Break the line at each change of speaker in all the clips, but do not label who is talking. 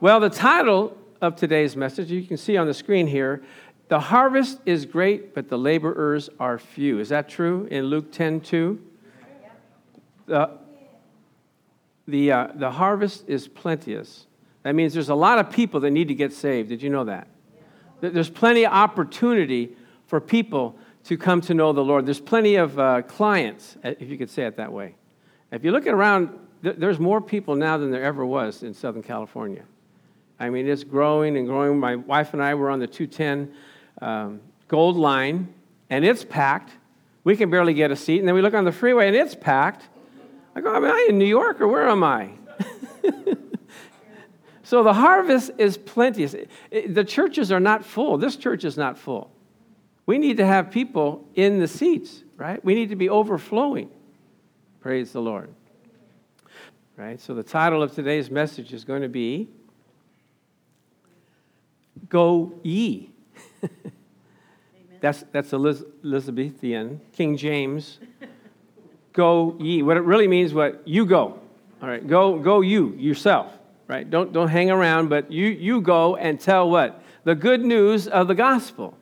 Well, the title of today's message, you can see on the screen here, the harvest is great, but the laborers are few. Is that true in Luke 10 2? The, the, uh, the harvest is plenteous. That means there's a lot of people that need to get saved. Did you know that? There's plenty of opportunity for people to come to know the Lord. There's plenty of uh, clients, if you could say it that way. If you look around, there's more people now than there ever was in Southern California. I mean, it's growing and growing. My wife and I were on the 210 um, Gold Line, and it's packed. We can barely get a seat. And then we look on the freeway, and it's packed. I go, am I in New York or where am I? so the harvest is plenteous. The churches are not full. This church is not full. We need to have people in the seats, right? We need to be overflowing. Praise the Lord. Right? So the title of today's message is going to be Go Ye. that's, that's Elizabethan, King James. Go ye. What it really means, what you go. All right, go, go you, yourself. Right? Don't, don't hang around, but you, you go and tell what? The good news of the gospel.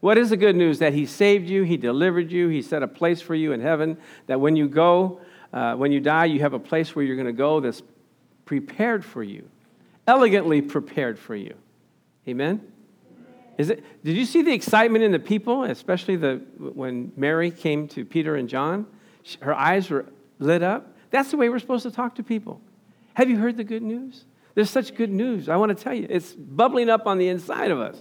What is the good news? That He saved you, He delivered you, He set a place for you in heaven, that when you go, uh, when you die, you have a place where you're going to go that's prepared for you, elegantly prepared for you. Amen? Is it, did you see the excitement in the people, especially the, when Mary came to Peter and John? Her eyes were lit up. That's the way we're supposed to talk to people. Have you heard the good news? There's such good news. I want to tell you, it's bubbling up on the inside of us.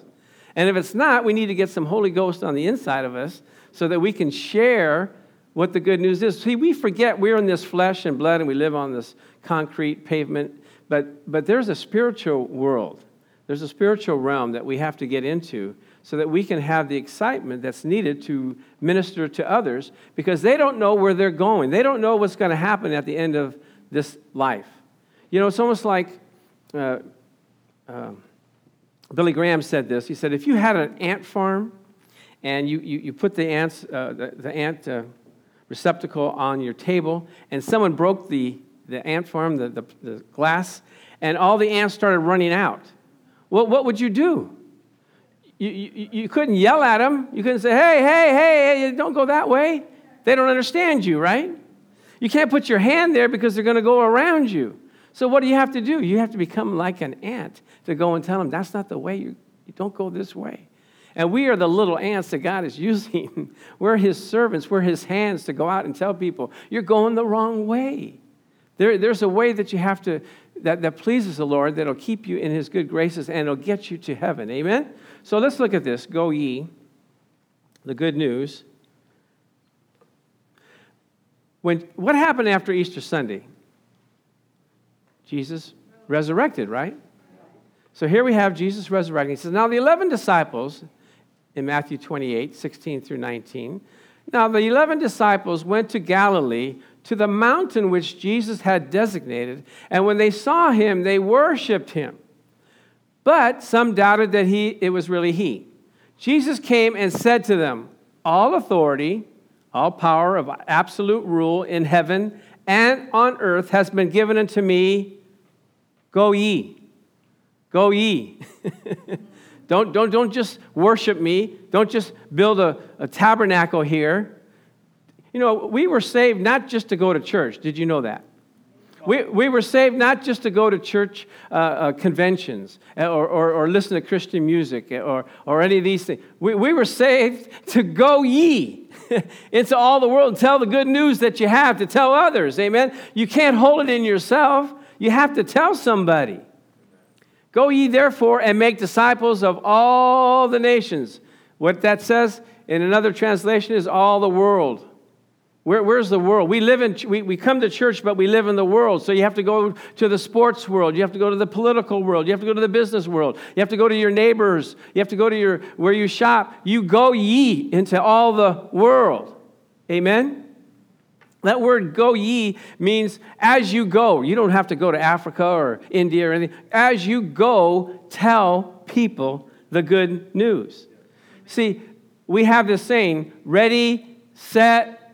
And if it's not, we need to get some Holy Ghost on the inside of us so that we can share what the good news is. See, we forget we're in this flesh and blood and we live on this concrete pavement, but, but there's a spiritual world. There's a spiritual realm that we have to get into so that we can have the excitement that's needed to minister to others because they don't know where they're going. They don't know what's going to happen at the end of this life. You know, it's almost like uh, uh, Billy Graham said this. He said, if you had an ant farm and you, you, you put the, ants, uh, the, the ant uh, receptacle on your table and someone broke the, the ant farm, the, the, the glass, and all the ants started running out well, what would you do? You, you, you couldn't yell at them. You couldn't say, hey, hey, hey, hey, don't go that way. They don't understand you, right? You can't put your hand there because they're going to go around you. So, what do you have to do? You have to become like an ant to go and tell them, that's not the way. You, you don't go this way. And we are the little ants that God is using. we're His servants, we're His hands to go out and tell people, you're going the wrong way. There, there's a way that you have to, that, that pleases the Lord, that'll keep you in his good graces and it'll get you to heaven. Amen? So let's look at this. Go ye, the good news. When, what happened after Easter Sunday? Jesus resurrected, right? So here we have Jesus resurrecting. He says, Now the 11 disciples, in Matthew 28, 16 through 19, now the 11 disciples went to Galilee to the mountain which Jesus had designated, and when they saw him, they worshiped him. But some doubted that he, it was really he. Jesus came and said to them, All authority, all power of absolute rule in heaven and on earth has been given unto me. Go ye. Go ye. don't, don't, don't just worship me. Don't just build a, a tabernacle here. You know, we were saved not just to go to church. Did you know that? We, we were saved not just to go to church uh, uh, conventions uh, or, or, or, listen to Christian music uh, or, or any of these things. We, we were saved to go ye into all the world and tell the good news that you have to tell others. Amen? You can't hold it in yourself, you have to tell somebody. Go ye therefore and make disciples of all the nations. What that says in another translation is all the world. Where, where's the world? We live in, we, we come to church, but we live in the world. So you have to go to the sports world. You have to go to the political world. You have to go to the business world. You have to go to your neighbors. You have to go to your, where you shop. You go ye into all the world. Amen? That word go ye means as you go. You don't have to go to Africa or India or anything. As you go, tell people the good news. See, we have this saying ready, set,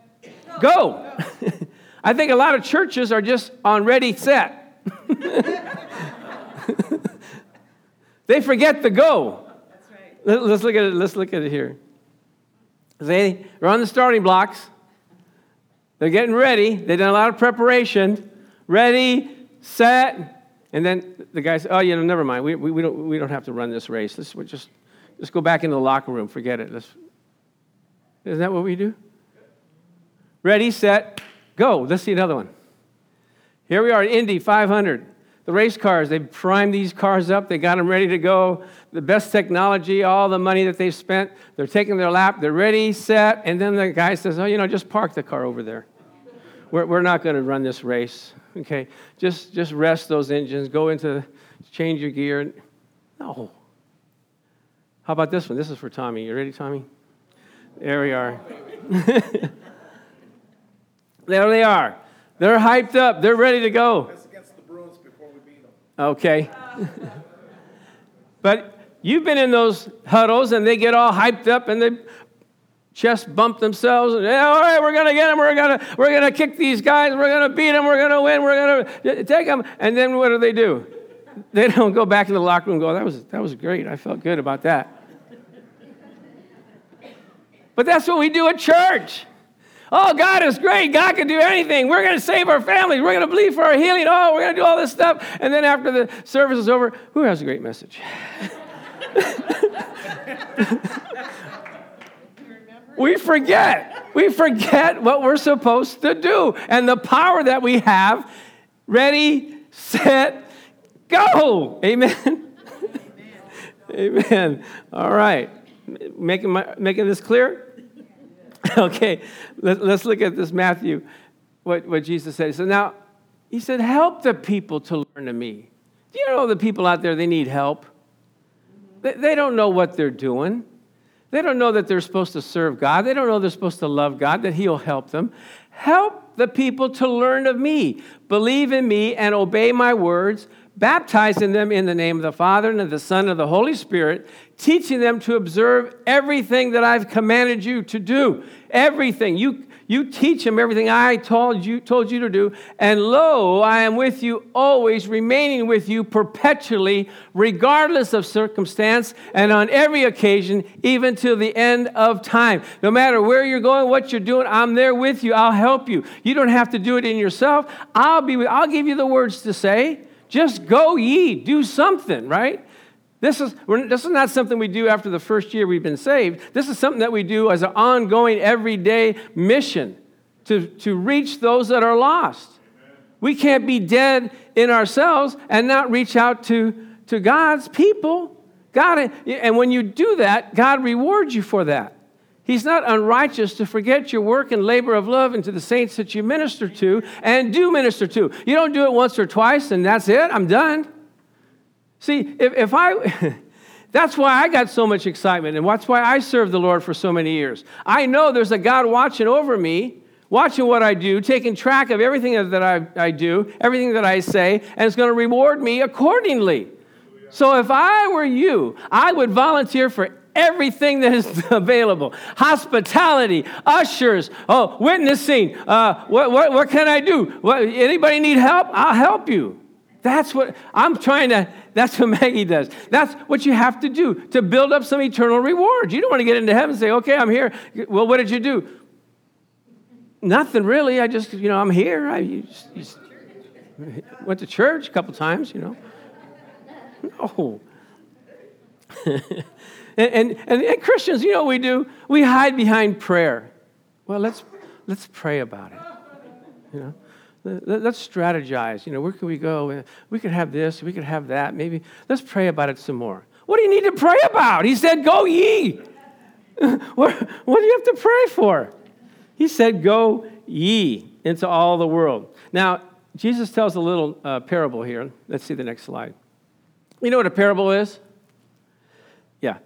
Go. I think a lot of churches are just on ready, set. They forget the go. That's right. Let's look at it. Let's look at it here. They are on the starting blocks. They're getting ready. They've done a lot of preparation. Ready, set, and then the guy said, "Oh, you know, never mind. We, we, we, don't, we don't have to run this race. Let's just, just go back into the locker room. Forget it. Let's, isn't that what we do? Ready, set, go. Let's see another one. Here we are at Indy 500. The race cars, they primed these cars up. They got them ready to go. The best technology, all the money that they've spent. They're taking their lap. They're ready, set. And then the guy says, Oh, you know, just park the car over there. We're, we're not going to run this race. Okay, just, just rest those engines. Go into, change your gear. No. How about this one? This is for Tommy. You ready, Tommy? There we are. there they are. They're hyped up. They're ready to go. That's against the Bruins before we beat them. Okay. but you've been in those huddles and they get all hyped up and they chest bump themselves and all right we're going to get them we're going to we're to kick these guys we're going to beat them we're going to win we're going to take them and then what do they do they don't go back in the locker room and go that was that was great i felt good about that but that's what we do at church Oh, God is great. God can do anything. We're going to save our families. We're going to believe for our healing. Oh, we're going to do all this stuff. And then after the service is over, who has a great message? we forget. We forget what we're supposed to do and the power that we have. Ready, set, go. Amen. Amen. All right. Making, my, making this clear? okay, let, us look at this Matthew, what, what Jesus said. So now, he said, help the people to learn of me. Do you know the people out there, they need help? They, they don't know what they're doing. They don't know that they're supposed to serve God. They don't know they're supposed to love God, that He'll help them. Help the people to learn of me, believe in me, and obey my words baptizing them in the name of the Father and of the Son and of the Holy Spirit, teaching them to observe everything that I've commanded you to do. Everything. You, you teach them everything I told you, told you to do. And lo, I am with you always, remaining with you perpetually, regardless of circumstance, and on every occasion, even to the end of time. No matter where you're going, what you're doing, I'm there with you. I'll help you. You don't have to do it in yourself. I'll be I'll give you the words to say. Just go ye, do something, right? This is, this is not something we do after the first year we've been saved. This is something that we do as an ongoing, everyday mission to, to reach those that are lost. We can't be dead in ourselves and not reach out to, to God's people. God, and when you do that, God rewards you for that. He's not unrighteous to forget your work and labor of love into the saints that you minister to and do minister to. You don't do it once or twice and that's it, I'm done. See, if, if I, that's why I got so much excitement and that's why I served the Lord for so many years. I know there's a God watching over me, watching what I do, taking track of everything that I, I do, everything that I say, and it's going to reward me accordingly. So if I were you, I would volunteer for everything that is available. Hospitality ushers oh witnessing uh, what, what, what can i do? What, anybody need help? I'll help you. That's what i'm trying to that's what maggie does. That's what you have to do to build up some eternal rewards you don't want to get into heaven and say okay i'm here. Well what did you do? Nothing really. I just you know i'm here. I just, just went to church a couple times you know. No And, and, and, Christians, you know what we do? We hide behind prayer. Well, let's, let's pray about it. You know? Let's strategize. You know, where can we go? We could have this, we could have that. Maybe let's pray about it some more. What do you need to pray about? He said, Go ye. what, what do you have to pray for? He said, Go ye into all the world. Now, Jesus tells a little uh, parable here. Let's see the next slide. You know what a parable is? Yeah,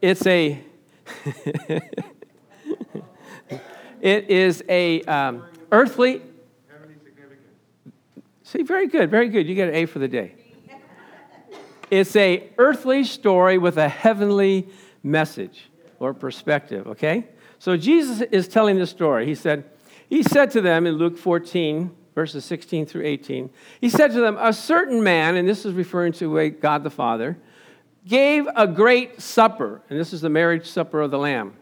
it's a it is a um, earthly. See very good very good. You get an a for the day. It's a earthly story with a heavenly message or perspective okay? So jesus is telling this story. He said he said to them in luke 14 verses 16 through 18 he said to them a certain man and this is referring to god the father gave a great supper, and this is the marriage supper of the Lamb,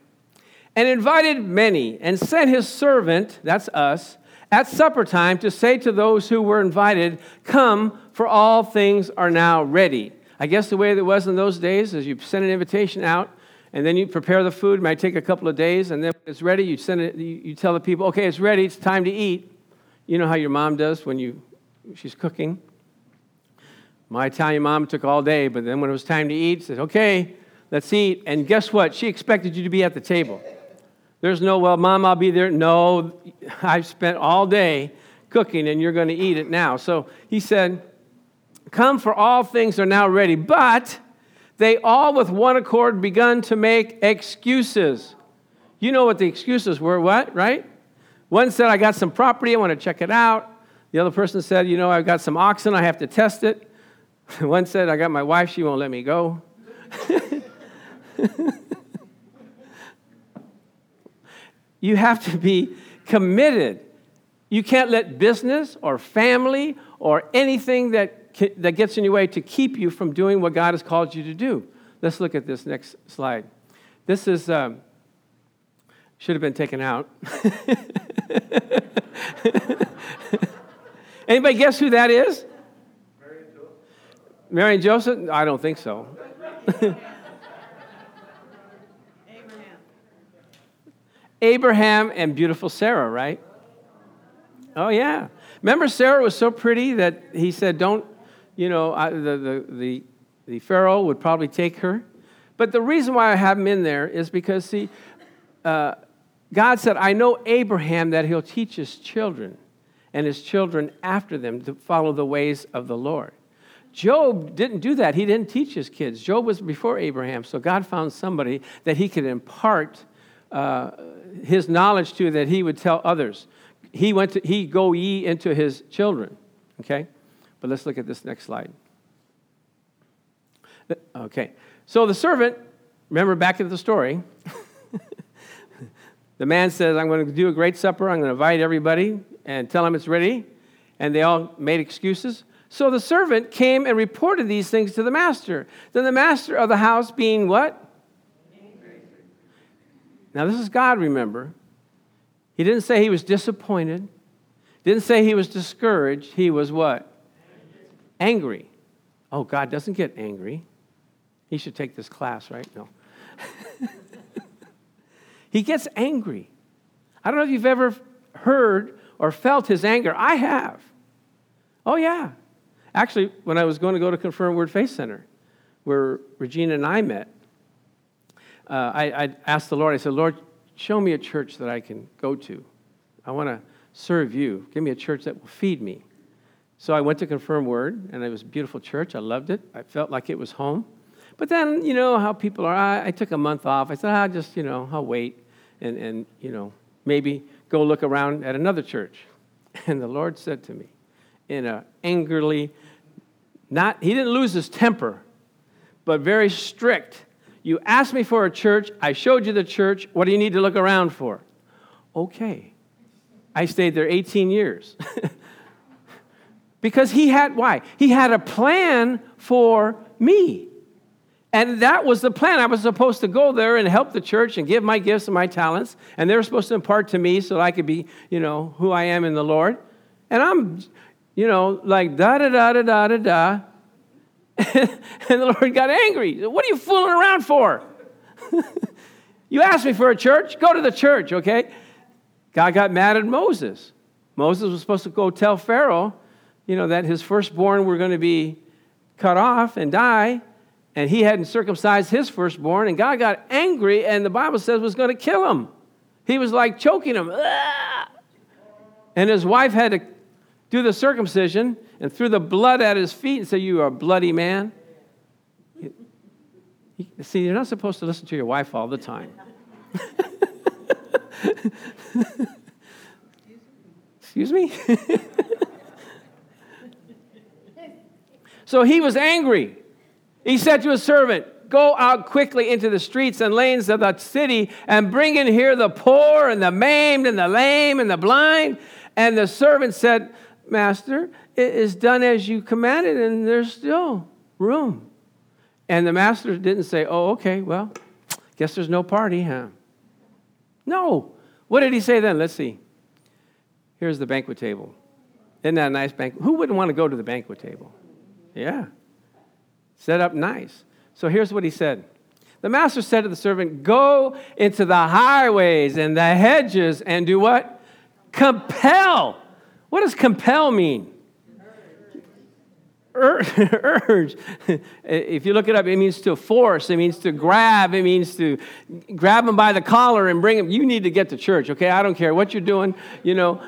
and invited many, and sent his servant, that's us, at supper time to say to those who were invited, Come, for all things are now ready. I guess the way that was in those days is you send an invitation out, and then you prepare the food. It might take a couple of days, and then when it's ready, you send it. You tell the people, "Okay, it's ready. It's time to eat." You know how your mom does when you she's cooking. My Italian mom took all day, but then when it was time to eat, said, "Okay, let's eat." And guess what? She expected you to be at the table. There's no, well, mom, I'll be there. No, I've spent all day cooking and you're going to eat it now. So he said, Come, for all things are now ready. But they all with one accord begun to make excuses. You know what the excuses were, what, right? One said, I got some property, I want to check it out. The other person said, You know, I've got some oxen, I have to test it. One said, I got my wife, she won't let me go. You have to be committed. You can't let business or family or anything that, that gets in your way to keep you from doing what God has called you to do. Let's look at this next slide. This is, um, should have been taken out. Anybody guess who that is? Mary and Joseph. Mary and Joseph? I don't think so. Abraham and beautiful Sarah, right? Oh, yeah. Remember, Sarah was so pretty that he said, Don't, you know, I, the, the, the, the Pharaoh would probably take her. But the reason why I have him in there is because, see, uh, God said, I know Abraham that he'll teach his children and his children after them to follow the ways of the Lord. Job didn't do that. He didn't teach his kids. Job was before Abraham, so God found somebody that he could impart uh, his knowledge to that he would tell others. He went to, he go ye into his children. Okay? But let's look at this next slide. Okay. So the servant, remember back at the story, the man says, I'm going to do a great supper. I'm going to invite everybody and tell them it's ready. And they all made excuses. So the servant came and reported these things to the master. Then the master of the house, being what? Now, this is God, remember. He didn't say he was disappointed, didn't say he was discouraged. He was what? Angry. Oh, God doesn't get angry. He should take this class, right? No. he gets angry. I don't know if you've ever heard or felt his anger. I have. Oh, yeah. Actually, when I was going to go to Confirm Word Faith Center, where Regina and I met, uh, I, I asked the Lord, I said, Lord, show me a church that I can go to. I want to serve you. Give me a church that will feed me. So I went to Confirm Word, and it was a beautiful church. I loved it. I felt like it was home. But then, you know how people are. I, I took a month off. I said, I'll just, you know, I'll wait and, and, you know, maybe go look around at another church. And the Lord said to me in an angrily, not, he didn't lose his temper, but very strict you asked me for a church. I showed you the church. What do you need to look around for? Okay. I stayed there 18 years. because he had, why? He had a plan for me. And that was the plan. I was supposed to go there and help the church and give my gifts and my talents. And they were supposed to impart to me so that I could be, you know, who I am in the Lord. And I'm, you know, like da da da da da da da. and the Lord got angry. What are you fooling around for? you asked me for a church, go to the church, okay? God got mad at Moses. Moses was supposed to go tell Pharaoh, you know, that his firstborn were going to be cut off and die, and he hadn't circumcised his firstborn, and God got angry, and the Bible says was going to kill him. He was like choking him. And his wife had to do the circumcision and threw the blood at his feet and said, You are a bloody man. See, you're not supposed to listen to your wife all the time. Excuse me? so he was angry. He said to his servant, Go out quickly into the streets and lanes of the city and bring in here the poor and the maimed and the lame and the blind. And the servant said, Master, it is done as you commanded, and there's still room. And the master didn't say, oh, okay, well, guess there's no party, huh? No. What did he say then? Let's see. Here's the banquet table. Isn't that a nice banquet? Who wouldn't want to go to the banquet table? Yeah. Set up nice. So here's what he said The master said to the servant, Go into the highways and the hedges and do what? Compel. What does compel mean? urge. if you look it up, it means to force, it means to grab, it means to grab them by the collar and bring them. You need to get to church, okay? I don't care what you're doing. You know,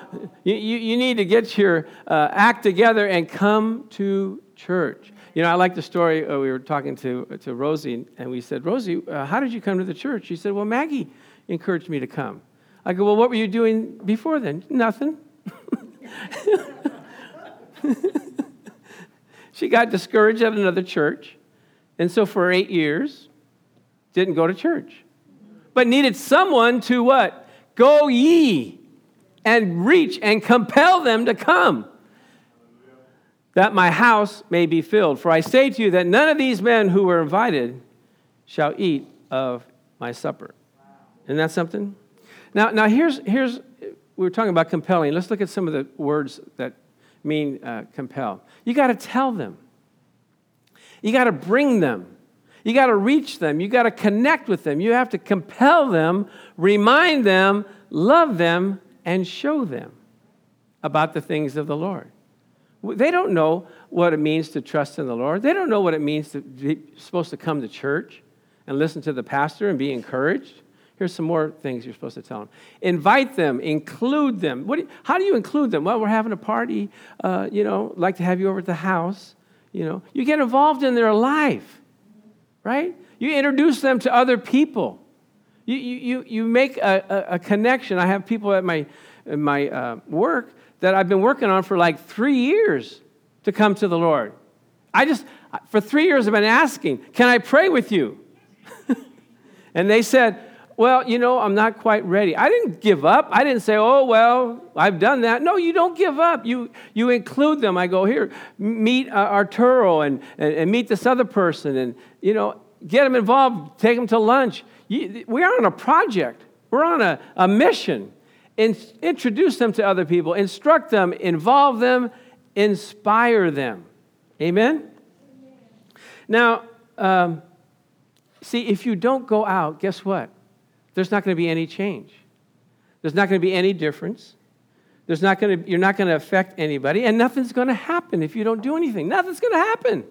you, you, you need to get your uh, act together and come to church. You know, I like the story. Uh, we were talking to, to Rosie, and we said, Rosie, uh, how did you come to the church? She said, Well, Maggie encouraged me to come. I go, Well, what were you doing before then? Nothing. she got discouraged at another church. And so for eight years, didn't go to church. But needed someone to what? Go ye and reach and compel them to come, that my house may be filled. For I say to you that none of these men who were invited shall eat of my supper. Isn't that something? Now, now here's, here's we were talking about compelling. Let's look at some of the words that mean uh, compel. You got to tell them, you got to bring them, you got to reach them, you got to connect with them, you have to compel them, remind them, love them, and show them about the things of the Lord. They don't know what it means to trust in the Lord. They don't know what it means to be supposed to come to church and listen to the pastor and be encouraged. Here's some more things you're supposed to tell them. Invite them, include them. What do how do you include them? Well, we're having a party, uh, you know, like to have you over at the house. You know, you get involved in their life, right? You introduce them to other people. You, you, you make a, a, a connection. I have people at my, my uh, work that I've been working on for like three years to come to the Lord. I just, for three years, I've been asking, can I pray with you? and they said, well, you know, I'm not quite ready. I didn't give up. I didn't say, oh, well, I've done that. No, you don't give up. You, you include them. I go, here, meet uh, Arturo and, and, and meet this other person and, you know, get them involved, take them to lunch. You, we're on a project, we're on a, a mission. In, introduce them to other people, instruct them, involve them, inspire them. Amen? Now, um, see, if you don't go out, guess what? There's not going to be any change. There's not going to be any difference. There's not going to, you're not going to affect anybody, and nothing's going to happen if you don't do anything. Nothing's going to happen.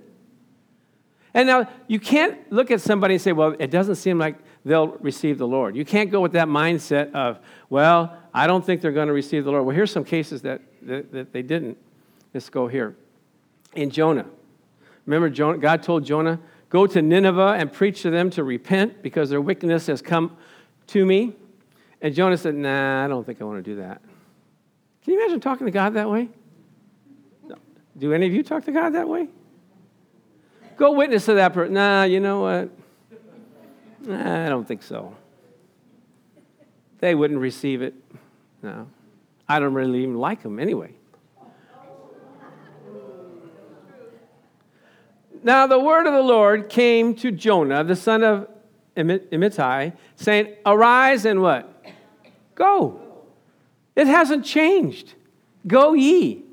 And now you can't look at somebody and say, well, it doesn't seem like they'll receive the Lord. You can't go with that mindset of, well, I don't think they're going to receive the Lord. Well, here's some cases that, that, that they didn't. Let's go here. In Jonah, remember, Jonah, God told Jonah, go to Nineveh and preach to them to repent because their wickedness has come to me. And Jonah said, Nah, I don't think I want to do that. Can you imagine talking to God that way? Do any of you talk to God that way? Go witness to that person. Nah, you know what? Nah, I don't think so. They wouldn't receive it. No. I don't really even like them anyway. Now, the word of the Lord came to Jonah, the son of Amittai, saying, Arise and what? Go. It hasn't changed. Go ye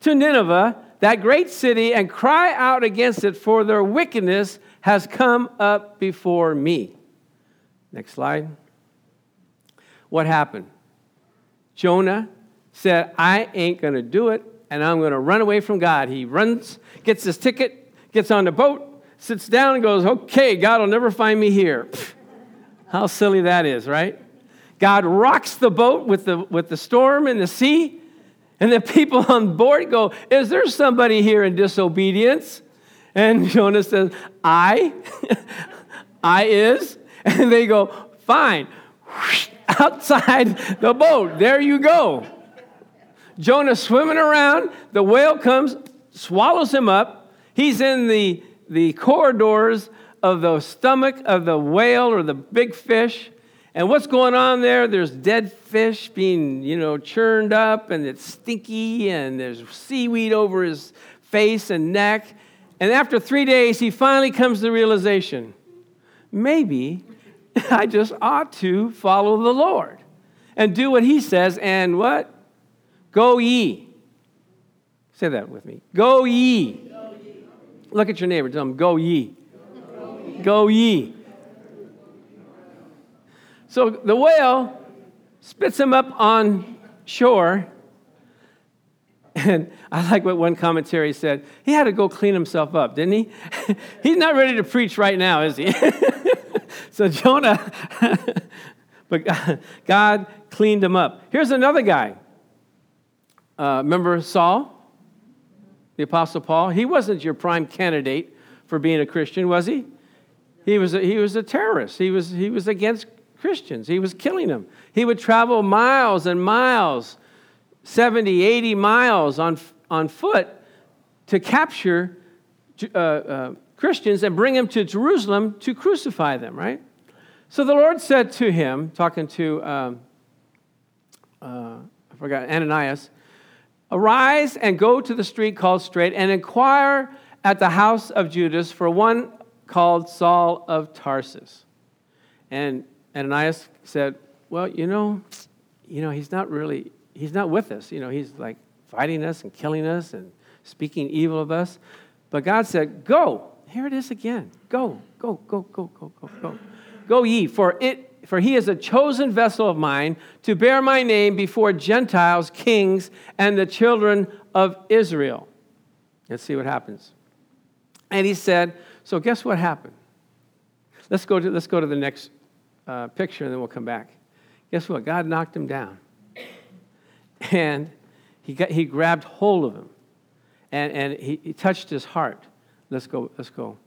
to Nineveh, that great city, and cry out against it, for their wickedness has come up before me. Next slide. What happened? Jonah said, I ain't going to do it, and I'm going to run away from God. He runs, gets his ticket, gets on the boat, sits down and goes, Okay, God will never find me here. How silly that is, right? God rocks the boat with the, with the storm and the sea, and the people on board go, Is there somebody here in disobedience? And Jonah says, I, I is. And they go, Fine. Outside the boat. There you go. Jonah swimming around. The whale comes, swallows him up. He's in the the corridors of the stomach of the whale or the big fish. And what's going on there? There's dead fish being, you know, churned up and it's stinky and there's seaweed over his face and neck. And after three days, he finally comes to the realization maybe I just ought to follow the Lord and do what he says and what? Go ye. Say that with me. Go ye. Look at your neighbor. Tell ye. Go ye. Go ye. So the whale spits him up on shore. And I like what one commentary said. He had to go clean himself up, didn't he? He's not ready to preach right now, is he? so Jonah, but God cleaned him up. Here's another guy. Uh, remember Saul, the Apostle Paul? He wasn't your prime candidate for being a Christian, was he? He was a, he was a terrorist. He was, he was against Christians. He was killing them. He would travel miles and miles, 70, 80 miles on, on foot to capture uh, uh, Christians and bring them to Jerusalem to crucify them, right? So the Lord said to him, talking to, um, uh, I forgot, Ananias, Arise and go to the street called Straight and inquire at the house of Judas for one called Saul of Tarsus. And Ananias said, Well, you know, you know, he's not really, he's not with us. You know, he's like fighting us and killing us and speaking evil of us. But God said, Go. Here it is again. Go, go, go, go, go, go, go. Go ye, for it for he is a chosen vessel of mine to bear my name before Gentiles, kings, and the children of Israel. Let's see what happens. And he said, So guess what happened? Let's go to, let's go to the next uh, picture and then we'll come back. Guess what? God knocked him down. And he, got, he grabbed hold of him and, and he, he touched his heart. Let's go, let's go.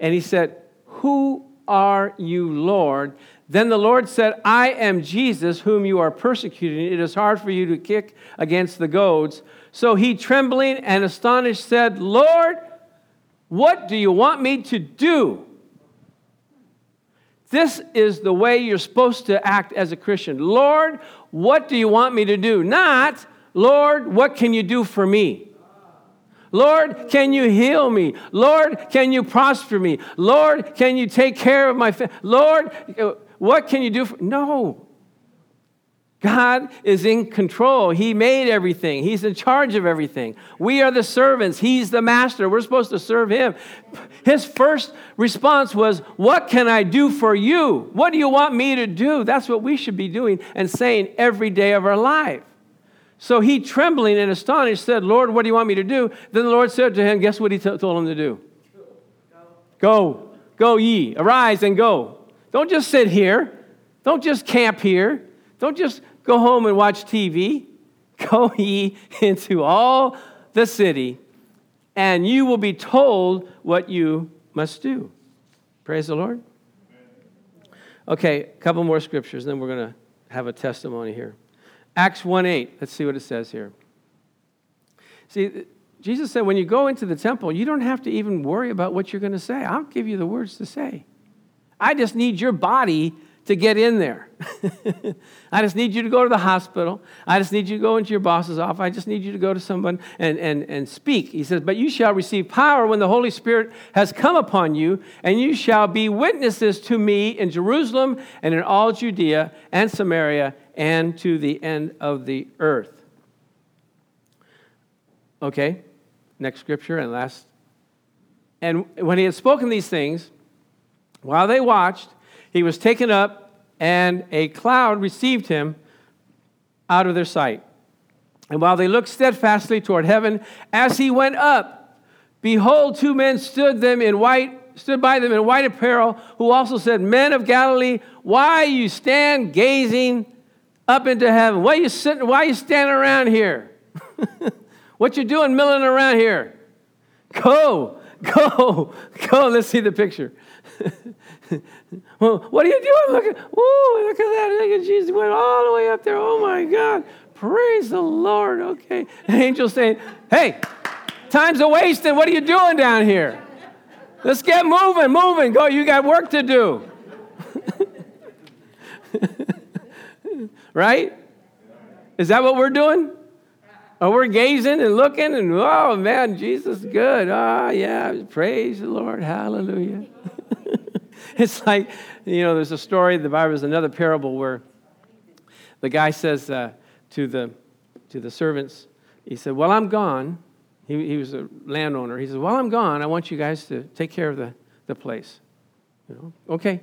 And he said, Who are you, Lord? Then the Lord said, I am Jesus, whom you are persecuting. It is hard for you to kick against the goads. So he, trembling and astonished, said, Lord, what do you want me to do? This is the way you're supposed to act as a Christian. Lord, what do you want me to do? Not, Lord, what can you do for me? Lord, can you heal me? Lord, can you prosper me? Lord, can you take care of my family? Lord, uh, what can you do? For-? No. God is in control. He made everything. He's in charge of everything. We are the servants. He's the master. We're supposed to serve him. His first response was, What can I do for you? What do you want me to do? That's what we should be doing and saying every day of our life. So he, trembling and astonished, said, Lord, what do you want me to do? Then the Lord said to him, Guess what he t- told him to do? Go. Go ye. Arise and go. Don't just sit here. Don't just camp here. Don't just go home and watch TV. Go ye into all the city, and you will be told what you must do. Praise the Lord. Okay, a couple more scriptures, then we're going to have a testimony here. Acts 1 8, let's see what it says here. See, Jesus said, when you go into the temple, you don't have to even worry about what you're going to say. I'll give you the words to say. I just need your body to get in there. I just need you to go to the hospital. I just need you to go into your boss's office. I just need you to go to someone and, and, and speak. He says, But you shall receive power when the Holy Spirit has come upon you, and you shall be witnesses to me in Jerusalem and in all Judea and Samaria and to the end of the earth. Okay, next scripture and last. And when he had spoken these things, while they watched, he was taken up, and a cloud received him out of their sight. And while they looked steadfastly toward heaven, as he went up, behold, two men stood them in white, stood by them in white apparel, who also said, Men of Galilee, why you stand gazing up into heaven? Why you sitting? Why you standing around here? what you doing milling around here? Go, go, go. Let's see the picture. well, what are you doing? Look at, oh, look at that. Look at Jesus went all the way up there. Oh my God. Praise the Lord. Okay. An angel saying, Hey, time's a wasting. What are you doing down here? Let's get moving, moving. Go, you got work to do. right? Is that what we're doing? Oh, we're gazing and looking, and oh man, Jesus good. Ah, oh, yeah, praise the Lord, hallelujah. it's like, you know, there's a story the Bible, there's another parable where the guy says uh, to, the, to the servants, he said, Well, I'm gone. He, he was a landowner. He said, While I'm gone, I want you guys to take care of the, the place. You know, okay.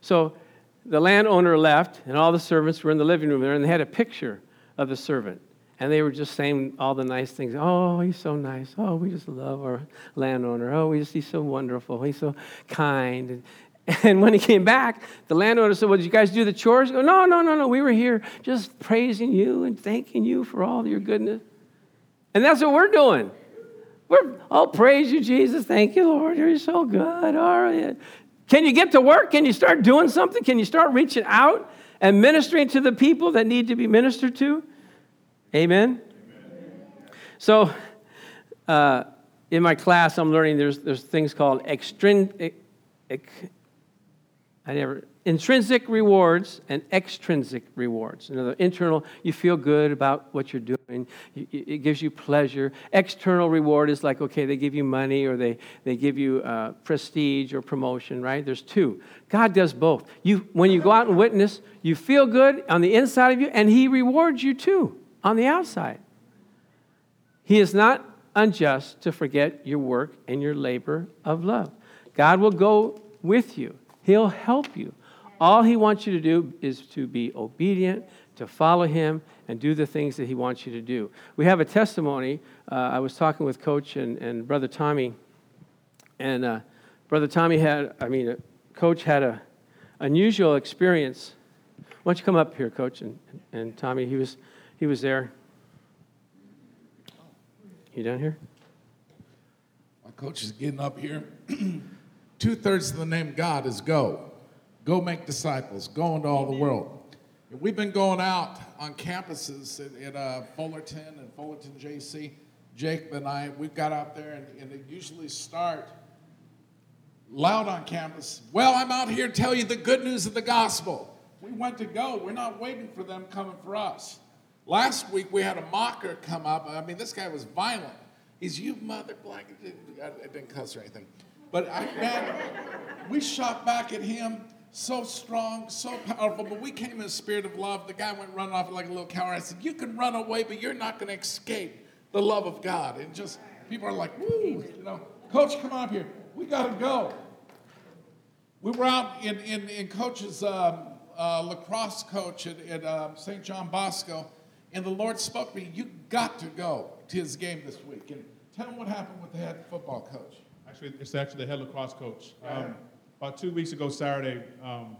So the landowner left, and all the servants were in the living room there, and they had a picture of the servant. And they were just saying all the nice things. Oh, he's so nice. Oh, we just love our landowner. Oh, we just, he's so wonderful. He's so kind. And, and when he came back, the landowner said, Well, did you guys do the chores? Go, no, no, no, no. We were here just praising you and thanking you for all your goodness. And that's what we're doing. We're, oh, praise you, Jesus. Thank you, Lord. You're so good. All right. Can you get to work? Can you start doing something? Can you start reaching out and ministering to the people that need to be ministered to? Amen? Amen. So, uh, in my class, I'm learning there's, there's things called extrin- I never intrinsic rewards and extrinsic rewards. Another internal, you feel good about what you're doing. It gives you pleasure. External reward is like, okay, they give you money or they, they give you uh, prestige or promotion, right? There's two. God does both. You, when you go out and witness, you feel good on the inside of you, and He rewards you too on the outside. He is not unjust to forget your work and your labor of love. God will go with you. He'll help you. All He wants you to do is to be obedient, to follow Him, and do the things that He wants you to do. We have a testimony. Uh, I was talking with Coach and, and Brother Tommy, and uh, Brother Tommy had, I mean, uh, Coach had a unusual experience. Why don't you come up here, Coach, and, and Tommy? He was, he was there. You down here?
My coach is getting up here. Two thirds of the name God is go. Go make disciples. Go into all the world. We've been going out on campuses at, at uh, Fullerton and Fullerton JC. Jake and I, we've got out there and, and they usually start loud on campus. Well, I'm out here to tell you the good news of the gospel. We went to go. We're not waiting for them coming for us. Last week we had a mocker come up. I mean, this guy was violent. He's you mother black. I didn't cuss or anything. But I, man, we shot back at him so strong, so powerful. But we came in a spirit of love. The guy went running off like a little coward. I said, You can run away, but you're not going to escape the love of God. And just people are like, Woo, you know, Coach, come on up here. We got to go. We were out in, in, in Coach's um, uh, lacrosse coach at, at uh, St. John Bosco, and the Lord spoke to me, You got to go to his game this week. And tell him what happened with the head football coach.
Actually, it's actually the head lacrosse coach. Um, about two weeks ago, Saturday, um,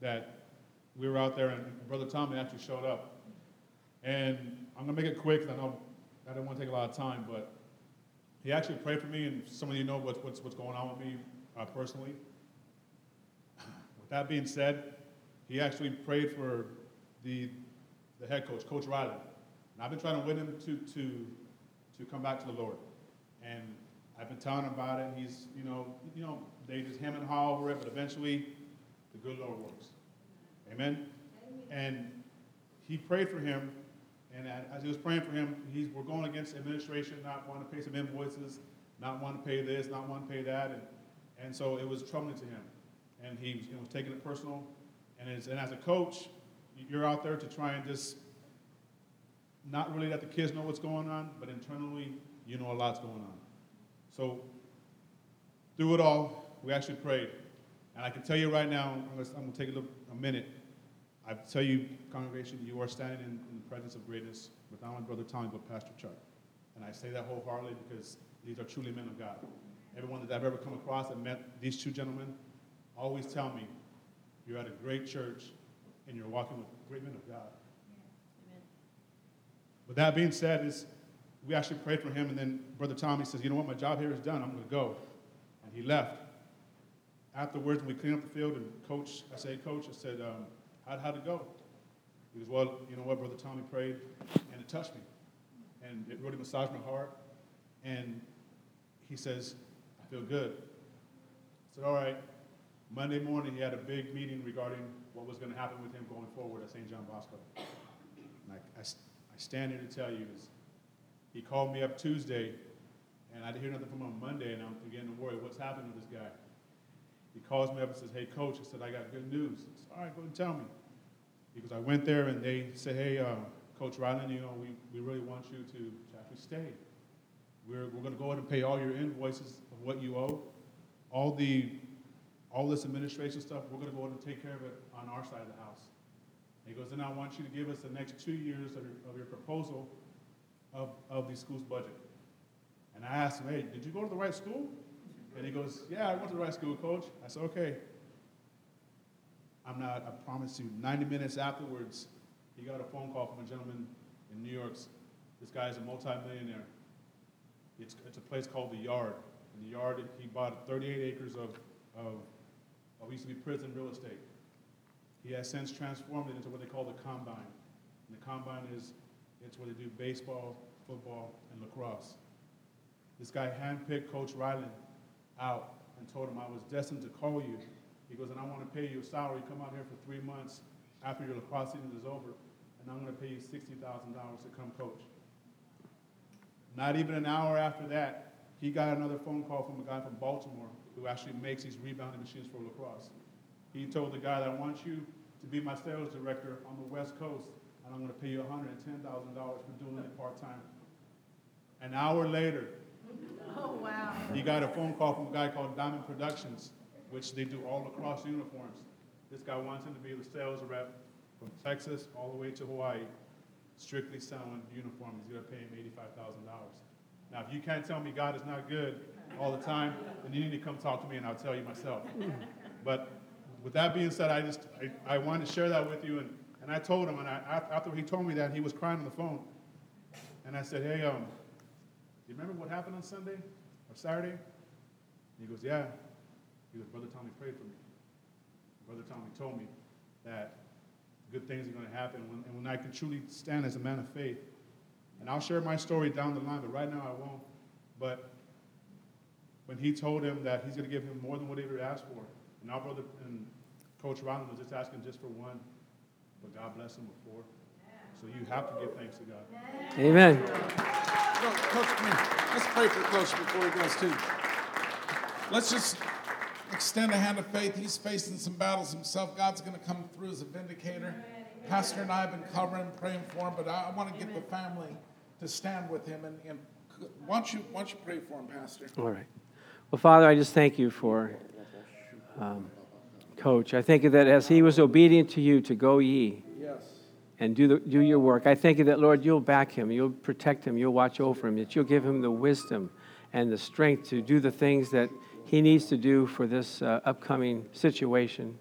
that we were out there and Brother Tommy actually showed up. And I'm gonna make it quick because I know I don't want to take a lot of time, but he actually prayed for me, and some of you know what's, what's, what's going on with me uh, personally. With that being said, he actually prayed for the, the head coach, Coach Riley. And I've been trying to win him to, to, to come back to the Lord. And I've been telling him about it. He's, you know, you know, they just him and haw over it, but eventually the good Lord works. Amen? Amen. And he prayed for him, and as he was praying for him, he's, we're going against administration, not wanting to pay some invoices, not wanting to pay this, not wanting to pay that, and, and so it was troubling to him. And he you know, was taking it personal. And as, and as a coach, you're out there to try and just not really let the kids know what's going on, but internally, you know a lot's going on. So, through it all, we actually prayed. And I can tell you right now, I'm going to take a, little, a minute. I tell you, congregation, you are standing in, in, the presence of greatness with not only Brother Tommy, but Pastor Chuck. And I say that wholeheartedly because these are truly men of God. Everyone that I've ever come across that met these two gentlemen always tell me, you're at a great church and you're walking with great men of God. Amen. With that being said, is we actually prayed for him, and then Brother Tommy says, You know what? My job here is done. I'm going to go. And he left. Afterwards, when we cleaned up the field, and coach, I said, Coach, I said, um, how'd, how'd it go? He goes, Well, you know what? Brother Tommy prayed, and it touched me. And it really massaged my heart. And he says, I feel good. I said, All right. Monday morning, he had a big meeting regarding what was going to happen with him going forward at St. John Bosco. And I, I, I stand here to tell you is He called me up Tuesday, and I didn't hear nothing from him on Monday, and I'm beginning to worry, what's happening with this guy? He calls me up and says, hey, coach, I said, I got good news. I said, all right, go and tell me. Because I went there and they said, hey, uh, Coach Ryland, you know, we, we really want you to, actually stay. We're, we're going to go ahead and pay all your invoices of what you owe. All the, all this administration stuff, we're going to go ahead and take care of it on our side of the house. And he goes, then I want you to give us the next two years of your, of your proposal of, of the school's budget. And I asked him, hey, did you go to the right school? And he goes, yeah, I went to the right school, coach. I said, okay. I'm not, I promise you, 90 minutes afterwards, he got a phone call from a gentleman in New York. This guy is a multimillionaire. It's, it's a place called The Yard. In The Yard, he bought 38 acres of, of, of used to be prison real estate. He has since transformed it into what they call the Combine. And the Combine is, it's where they do baseball, football, and lacrosse. This guy handpicked Coach Ryland out and told him I was destined to call you. He goes, and I want to pay you a salary. Come out here for three months after your lacrosse season is over, and I'm going to pay you $60,000 to come coach. Not even an hour after that, he got another phone call from a guy from Baltimore who actually makes these rebounding machines for lacrosse. He told the guy that I want you to be my sales director on the West Coast, and I'm going to pay you $110,000 for doing it part time. An hour later,
Oh, wow.
he got a phone call from a guy called Diamond Productions, which they do all across uniforms. This guy wants him to be the sales rep from Texas all the way to Hawaii, strictly selling uniforms. He's going to pay him $85,000. Now, if you can't tell me God is not good all the time, then you need to come talk to me and I'll tell you myself. But with that being said, I just I, I wanted to share that with you. And, and I told him, and I, after he told me that, he was crying on the phone. And I said, hey, um, do you remember what happened on Sunday or Saturday? And he goes, yeah. He goes, Brother Tommy prayed for me. Brother Tommy told me that good things are going to happen when, and when I can truly stand as a man of faith. And I'll share my story down the line, but right now I won't. But when he told him that he's going to give him more than what he ever asked for, and our brother and Coach Ronald was just asking just for one, but God bless him with four. So you have to give thanks to God.
Amen.
Coach, come here. Let's pray for Coach before he goes too. Let's just extend a hand of faith. He's facing some battles himself. God's going to come through as a vindicator. Pastor and I have been covering, praying for him, but I, I want to get the family to stand with him. And, and why, don't you, why don't you pray for him, Pastor?
All right. Well, Father, I just thank you for um, Coach. I thank you that as he was obedient to you to go ye
Yes.
and do, the, do your work, I thank you that, Lord, you'll back him, you'll protect him, you'll watch over him, that you'll give him the wisdom and the strength to do the things that he needs to do for this uh, upcoming situation.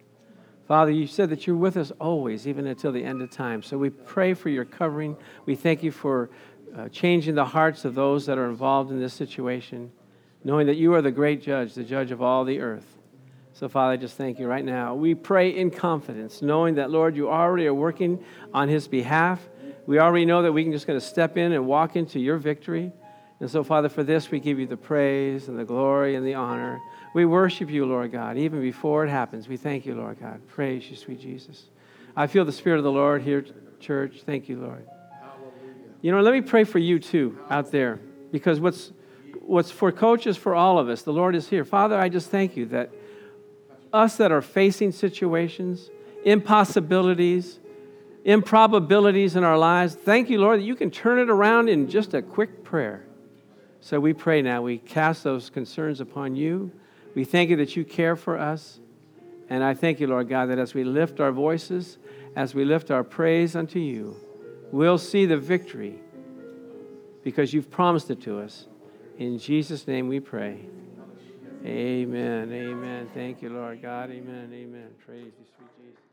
Father, you said that you're with us always, even until the end of time. So we pray for your covering. We thank you for uh, changing the hearts of those that are involved in this situation, knowing that you are the great judge, the judge of all the earth. So, Father, I just thank you right now. We pray in confidence, knowing that, Lord, you already are working on his behalf. We already know that we can just going to step in and walk into your victory. And so, Father, for this, we give you the praise and the glory and the honor. We worship you, Lord God, even before it happens. We thank you, Lord God. Praise you, sweet Jesus. I feel the Spirit of the Lord here, church. Thank you, Lord. You know, let me pray for you too out there, because what's what's for coaches for all of us. The Lord is here. Father, I just thank you that us that are facing situations, impossibilities, improbabilities in our lives, thank you, Lord, that you can turn it around in just a quick prayer. So we pray now, we cast those concerns upon you. We thank you that you care for us. And I thank you, Lord God, that as we lift our voices, as we lift our praise unto you, we'll see the victory because you've promised it to us. In Jesus' name we pray. Amen. Amen. Thank you, Lord God. Amen. Amen. Praise you, sweet Jesus.